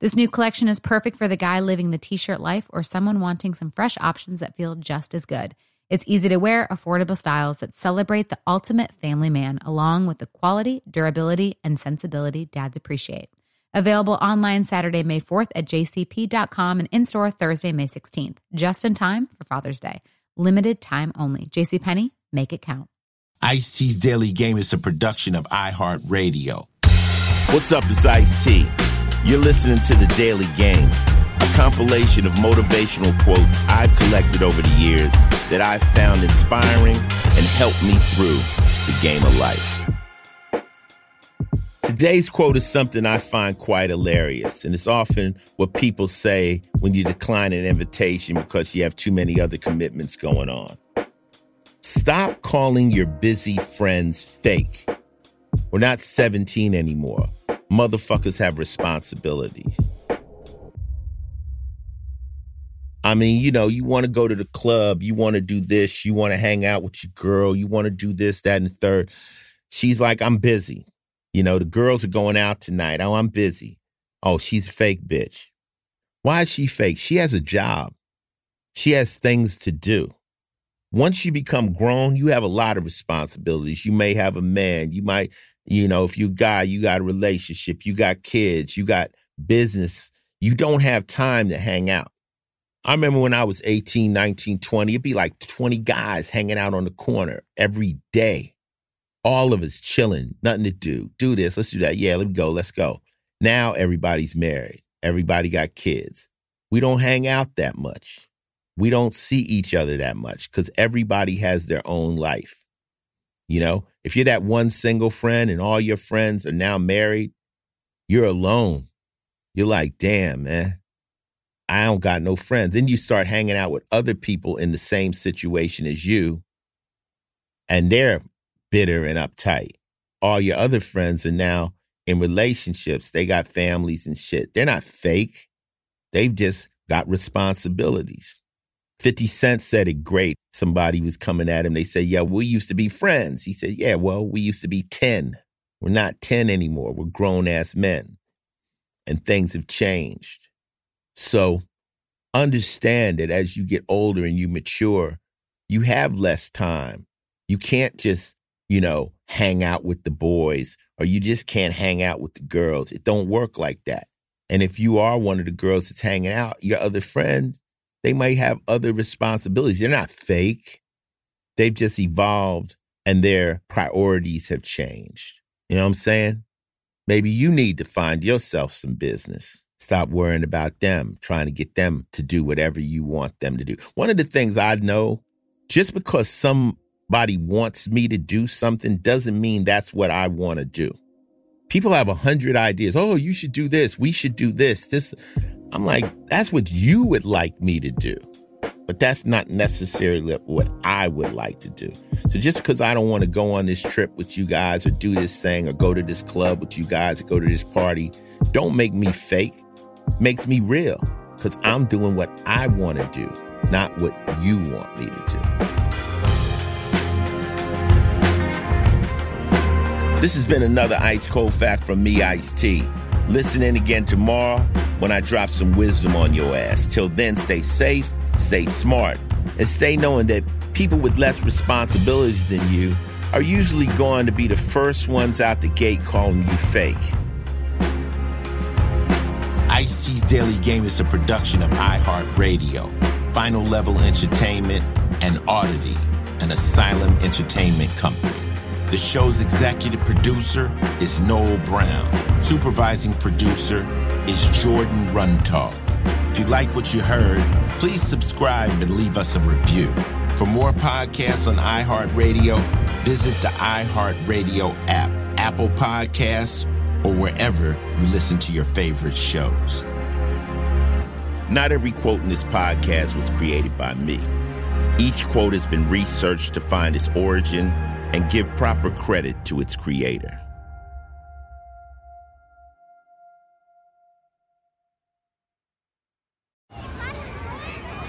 This new collection is perfect for the guy living the t shirt life or someone wanting some fresh options that feel just as good. It's easy to wear, affordable styles that celebrate the ultimate family man, along with the quality, durability, and sensibility dads appreciate. Available online Saturday, May 4th at jcp.com and in store Thursday, May 16th, just in time for Father's Day. Limited time only. JCPenney, make it count. Ice T's Daily Game is a production of iHeartRadio. What's up, it's Ice T. You're listening to The Daily Game, a compilation of motivational quotes I've collected over the years that I've found inspiring and helped me through the game of life. Today's quote is something I find quite hilarious, and it's often what people say when you decline an invitation because you have too many other commitments going on. Stop calling your busy friends fake. We're not 17 anymore. Motherfuckers have responsibilities. I mean, you know, you want to go to the club, you want to do this, you want to hang out with your girl, you want to do this, that, and the third. She's like, I'm busy. You know, the girls are going out tonight. Oh, I'm busy. Oh, she's a fake bitch. Why is she fake? She has a job. She has things to do. Once you become grown, you have a lot of responsibilities. You may have a man. You might, you know, if you guy, you got a relationship, you got kids, you got business. You don't have time to hang out. I remember when I was 18, 19, 20, it'd be like 20 guys hanging out on the corner every day. All of us chilling, nothing to do. Do this, let's do that. Yeah, let me go, let's go. Now everybody's married. Everybody got kids. We don't hang out that much. We don't see each other that much because everybody has their own life. You know, if you're that one single friend and all your friends are now married, you're alone. You're like, damn, man, I don't got no friends. Then you start hanging out with other people in the same situation as you, and they're bitter and uptight. All your other friends are now in relationships. They got families and shit. They're not fake. They've just got responsibilities. 50 Cent said it great. Somebody was coming at him. They said, Yeah, we used to be friends. He said, Yeah, well, we used to be 10. We're not 10 anymore. We're grown ass men. And things have changed. So understand that as you get older and you mature, you have less time. You can't just, you know, hang out with the boys or you just can't hang out with the girls. It don't work like that. And if you are one of the girls that's hanging out, your other friends, they might have other responsibilities. They're not fake. They've just evolved and their priorities have changed. You know what I'm saying? Maybe you need to find yourself some business. Stop worrying about them, trying to get them to do whatever you want them to do. One of the things I know, just because somebody wants me to do something doesn't mean that's what I want to do. People have a hundred ideas. Oh, you should do this. We should do this. This. I'm like, that's what you would like me to do. But that's not necessarily what I would like to do. So just because I don't want to go on this trip with you guys or do this thing or go to this club with you guys or go to this party, don't make me fake. Makes me real because I'm doing what I want to do, not what you want me to do. This has been another Ice Cold Fact from me, Ice T. Listen in again tomorrow when I drop some wisdom on your ass. Till then, stay safe, stay smart, and stay knowing that people with less responsibilities than you are usually going to be the first ones out the gate calling you fake. Ice T's Daily Game is a production of iHeartRadio, Final Level Entertainment, and Oddity, an Asylum Entertainment company. The show's executive producer is Noel Brown. Supervising producer is Jordan Runtagh. If you like what you heard, please subscribe and leave us a review. For more podcasts on iHeartRadio, visit the iHeartRadio app, Apple Podcasts, or wherever you listen to your favorite shows. Not every quote in this podcast was created by me. Each quote has been researched to find its origin and give proper credit to its creator.